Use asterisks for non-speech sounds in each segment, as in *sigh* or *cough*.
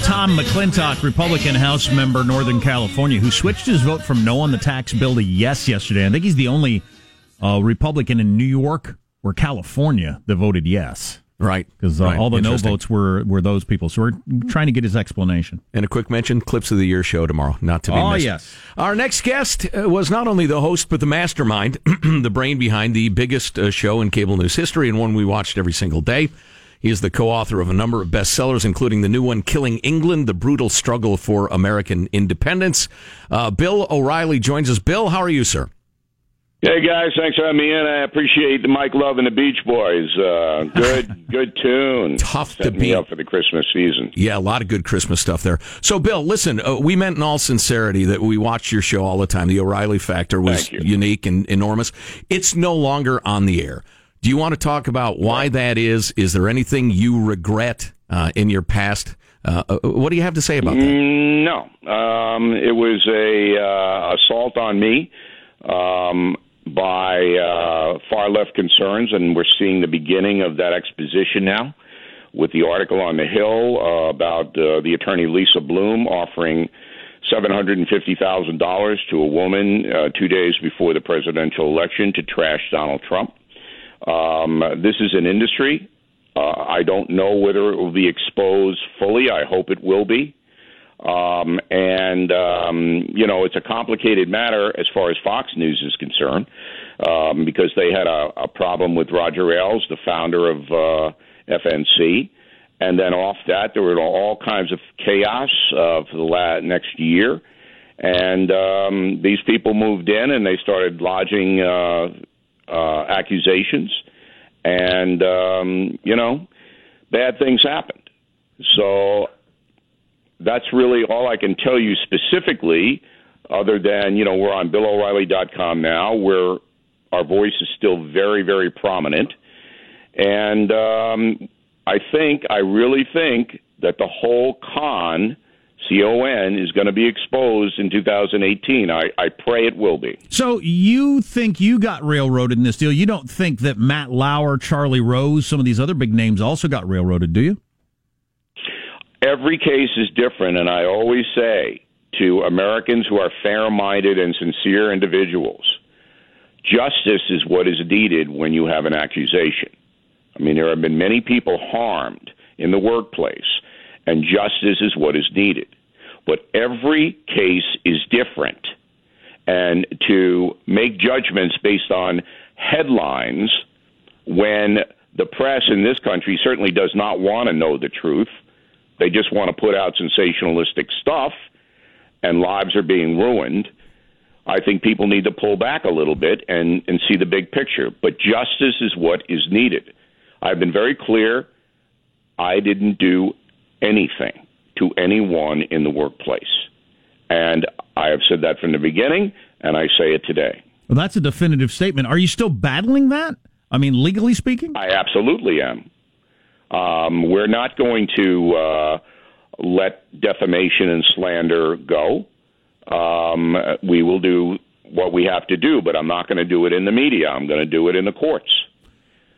Tom McClintock, Republican House member, Northern California, who switched his vote from no on the tax bill to yes yesterday. I think he's the only uh, Republican in New York or California that voted yes. Right, because uh, right. all the no votes were were those people. So we're trying to get his explanation. And a quick mention: clips of the year show tomorrow, not to be oh, missed. yes. Our next guest uh, was not only the host but the mastermind, *clears throat* the brain behind the biggest uh, show in cable news history, and one we watched every single day. He is the co-author of a number of bestsellers, including the new one, "Killing England: The Brutal Struggle for American Independence." Uh, Bill O'Reilly joins us. Bill, how are you, sir? Hey guys, thanks for having me in. I appreciate the Mike Love and the Beach Boys. Uh, *laughs* good, good tune. Tough Set to be up for the Christmas season. Yeah, a lot of good Christmas stuff there. So, Bill, listen, uh, we meant in all sincerity that we watch your show all the time. The O'Reilly Factor was unique and enormous. It's no longer on the air. Do you want to talk about why that is? Is there anything you regret uh, in your past? Uh, uh, what do you have to say about that? Mm, No, um, it was a uh, assault on me um, by uh, far left concerns, and we're seeing the beginning of that exposition now with the article on the Hill uh, about uh, the attorney Lisa Bloom offering seven hundred and fifty thousand dollars to a woman uh, two days before the presidential election to trash Donald Trump. Um, this is an industry. Uh, I don't know whether it will be exposed fully. I hope it will be. Um, and, um, you know, it's a complicated matter as far as Fox News is concerned um, because they had a, a problem with Roger Ailes, the founder of uh, FNC. And then off that, there were all kinds of chaos uh, for the la- next year. And um, these people moved in and they started lodging uh, uh, accusations. And, um, you know, bad things happened. So that's really all I can tell you specifically, other than, you know, we're on BillO'Reilly.com now, where our voice is still very, very prominent. And um, I think, I really think that the whole con, C O N, is going to be exposed in 2018. I, I pray it will be. So you think you got railroaded in this deal? You don't think that Matt Lauer, Charlie Rose, some of these other big names also got railroaded, do you? every case is different, and I always say to Americans who are fair minded and sincere individuals, justice is what is needed when you have an accusation. I mean, there have been many people harmed in the workplace, and justice is what is needed. But every case is different. And to make judgments based on headlines when the press in this country certainly does not want to know the truth, they just want to put out sensationalistic stuff, and lives are being ruined. I think people need to pull back a little bit and, and see the big picture. But justice is what is needed. I've been very clear. I didn't do anything to anyone in the workplace. And I have said that from the beginning, and I say it today. Well, that's a definitive statement. Are you still battling that? I mean, legally speaking? I absolutely am. Um, we're not going to uh, let defamation and slander go. Um, we will do what we have to do, but I'm not going to do it in the media. I'm going to do it in the courts.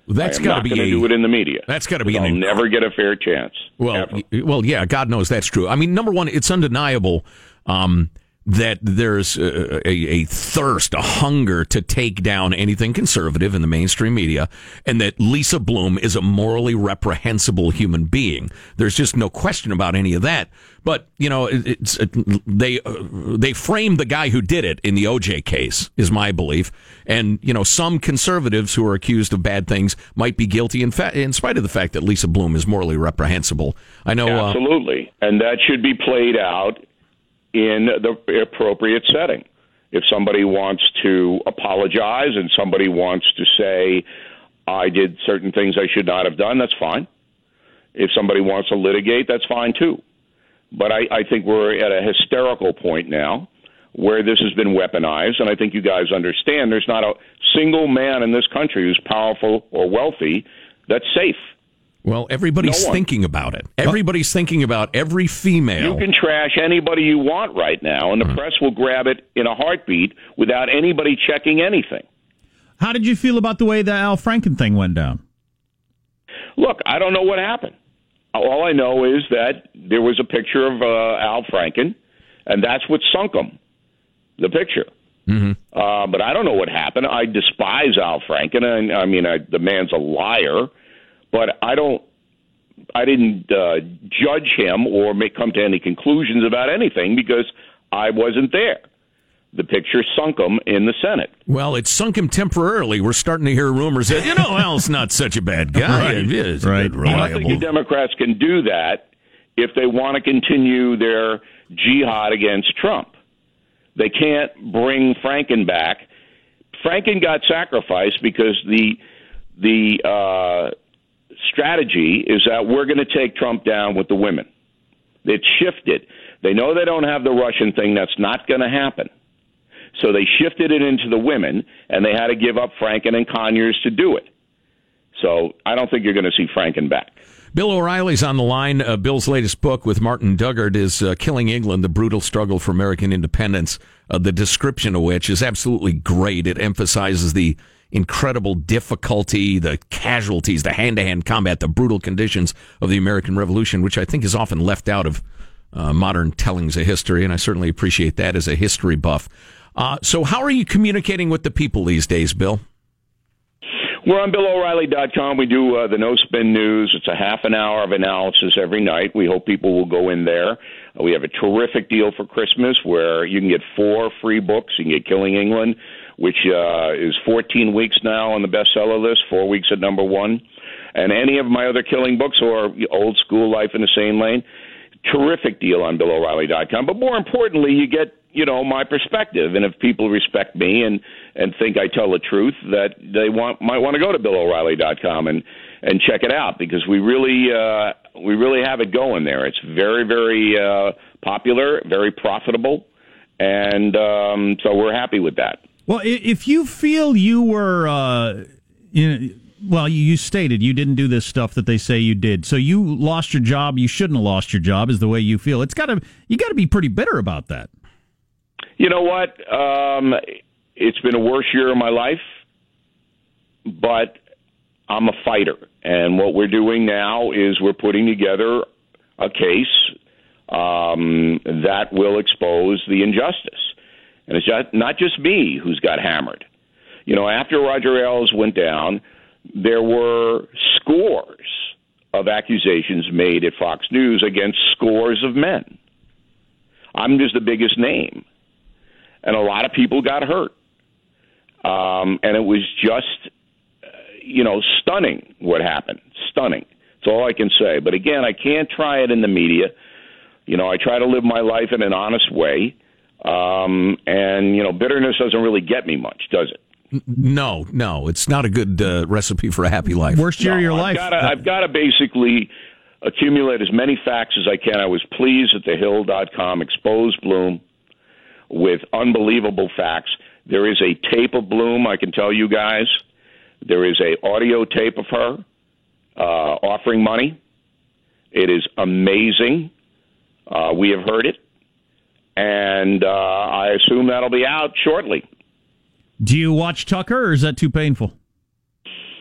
That's got to be a- do it in the media. That's got to be I'll an never get a fair chance. Well, ever. well, yeah, God knows that's true. I mean, number one, it's undeniable um, that there's a, a, thirst, a hunger to take down anything conservative in the mainstream media, and that Lisa Bloom is a morally reprehensible human being. There's just no question about any of that. But you know, it, it's it, they uh, they framed the guy who did it in the OJ case, is my belief. And you know, some conservatives who are accused of bad things might be guilty in fa- in spite of the fact that Lisa Bloom is morally reprehensible. I know. Uh, Absolutely. And that should be played out in the appropriate setting. If somebody wants to apologize and somebody wants to say, I did certain things I should not have done, that's fine. If somebody wants to litigate, that's fine too. But I, I think we're at a hysterical point now where this has been weaponized, and I think you guys understand there's not a single man in this country who's powerful or wealthy that's safe. Well, everybody's No thinking about it. Everybody's thinking about every female. You can trash anybody you want right now, and the Mm-hmm. press will grab it in a heartbeat without anybody checking anything. How did you feel about the way the Al Franken thing went down? Look, I don't know what happened. all I know is that there was a picture of uh, Al Franken, and that's what sunk him. The picture. Mm-hmm. Uh, but I don't know what happened. I despise Al Franken, and I mean, I, the man's a liar. But I don't. I didn't uh, judge him or make come to any conclusions about anything because I wasn't there the picture sunk him in the Senate. Well, it sunk him temporarily. We're starting to hear rumors that you know *laughs* Al's not such a bad guy. right. Is right. Reliable. I think the Democrats can do that if they want to continue their jihad against Trump. They can't bring Franken back. Franken got sacrificed because the the uh, strategy is that we're going to take Trump down with the women. It shifted. They know they don't have the Russian thing. That's not going to happen. So they shifted it into the women, and they had to give up Franken and Conyers to do it. So I don't think you're going to see Franken back. Bill O'Reilly's on the line. Uh, Bill's latest book with Martin Dugard is uh, Killing England, the brutal struggle for American independence, uh, the description of which is absolutely great. It emphasizes the incredible difficulty, the casualties, the hand to hand combat, the brutal conditions of the American Revolution, which I think is often left out of uh, modern tellings of history. And I certainly appreciate that as a history buff. Uh, so, how are you communicating with the people these days, Bill? We're on BillO'Reilly.com. We do uh, the No Spin News. It's a half an hour of analysis every night. We hope people will go in there. Uh, we have a terrific deal for Christmas where you can get four free books. You can get Killing England, which uh, is 14 weeks now on the bestseller list, four weeks at number one. And any of my other killing books or Old School Life in the Sane Lane, terrific deal on BillO'Reilly.com. But more importantly, you get you know my perspective and if people respect me and and think I tell the truth that they want might want to go to billoreilly.com and and check it out because we really uh we really have it going there it's very very uh popular very profitable and um so we're happy with that well if you feel you were uh you know well, you stated you didn't do this stuff that they say you did. So you lost your job. You shouldn't have lost your job, is the way you feel. It's got to you got to be pretty bitter about that. You know what? Um, it's been a worse year of my life, but I'm a fighter. And what we're doing now is we're putting together a case um, that will expose the injustice. And it's not just me who's got hammered. You know, after Roger Ailes went down, there were scores of accusations made at Fox News against scores of men. I'm just the biggest name and a lot of people got hurt. Um, and it was just, you know, stunning what happened. Stunning. That's all I can say. But again, I can't try it in the media. You know, I try to live my life in an honest way. Um, and, you know, bitterness doesn't really get me much, does it? No, no, it's not a good uh, recipe for a happy life. Worst year no, of your I've life. Gotta, I've got to basically accumulate as many facts as I can. I was pleased that thehill.com exposed Bloom with unbelievable facts. There is a tape of Bloom, I can tell you guys. There is a audio tape of her uh, offering money. It is amazing. Uh, we have heard it, and uh, I assume that'll be out shortly. Do you watch Tucker, or is that too painful?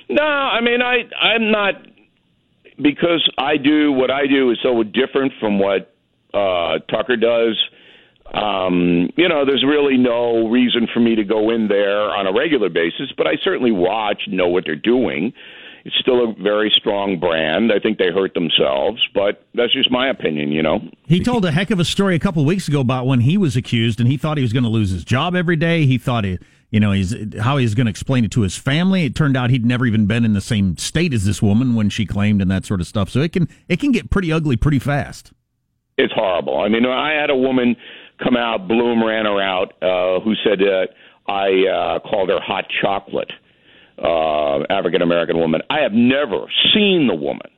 No, I mean I I'm not because I do what I do is so different from what uh, Tucker does um, you know, there's really no reason for me to go in there on a regular basis, but I certainly watch, know what they're doing. It's still a very strong brand. I think they hurt themselves, but that's just my opinion, you know. He told a heck of a story a couple of weeks ago about when he was accused and he thought he was going to lose his job every day. He thought he, you know, he's how he's going to explain it to his family. It turned out he'd never even been in the same state as this woman when she claimed and that sort of stuff. So it can it can get pretty ugly pretty fast. It's horrible. I mean, I had a woman come out, Bloom ran her out, uh, who said that I uh, called her hot chocolate, uh, African American woman. I have never seen the woman.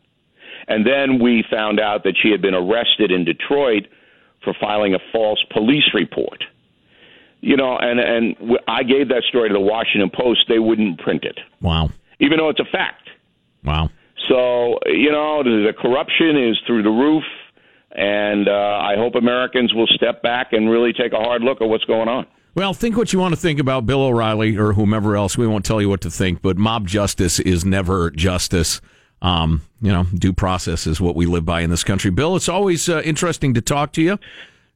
And then we found out that she had been arrested in Detroit for filing a false police report. You know, and and I gave that story to the Washington Post. They wouldn't print it. Wow. Even though it's a fact. Wow. So you know, the corruption is through the roof and uh, I hope Americans will step back and really take a hard look at what's going on. Well, think what you want to think about Bill O'Reilly or whomever else. We won't tell you what to think, but mob justice is never justice. Um, you know, due process is what we live by in this country. Bill, it's always uh, interesting to talk to you.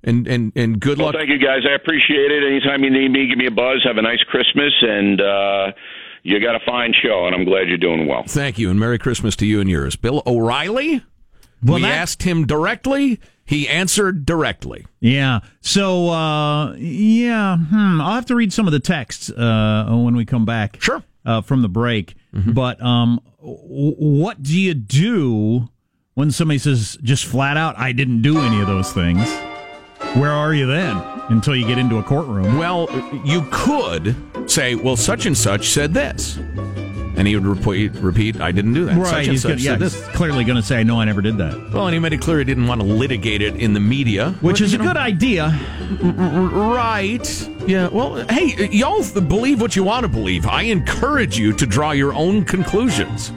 And, and, and good well, luck. Thank you, guys. I appreciate it. Anytime you need me, give me a buzz. Have a nice Christmas. And, uh, you got a fine show, and I'm glad you're doing well. Thank you, and Merry Christmas to you and yours. Bill O'Reilly. Well, we that... asked him directly. He answered directly. Yeah. So, uh, yeah, hmm, I'll have to read some of the texts uh, when we come back. Sure. Uh, from the break. Mm-hmm. But um, w- what do you do when somebody says just flat out, I didn't do any of those things? Where are you then until you get into a courtroom? Well, you could say, well, such and such said this. And he would repeat, repeat I didn't do that. Right, such he's such gonna, yeah, this. clearly going to say, no, I never did that. Well, and he made it clear he didn't want to litigate it in the media. Which is a know, good idea. Right. Yeah, well, hey, y'all believe what you want to believe. I encourage you to draw your own conclusions.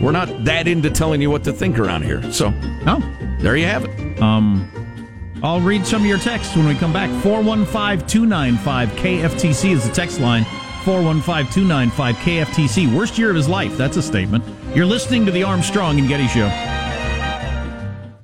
We're not that into telling you what to think around here. So, oh, there you have it. Um, I'll read some of your texts when we come back. 415 295 KFTC is the text line. 415 295 KFTC. Worst year of his life. That's a statement. You're listening to the Armstrong and Getty Show.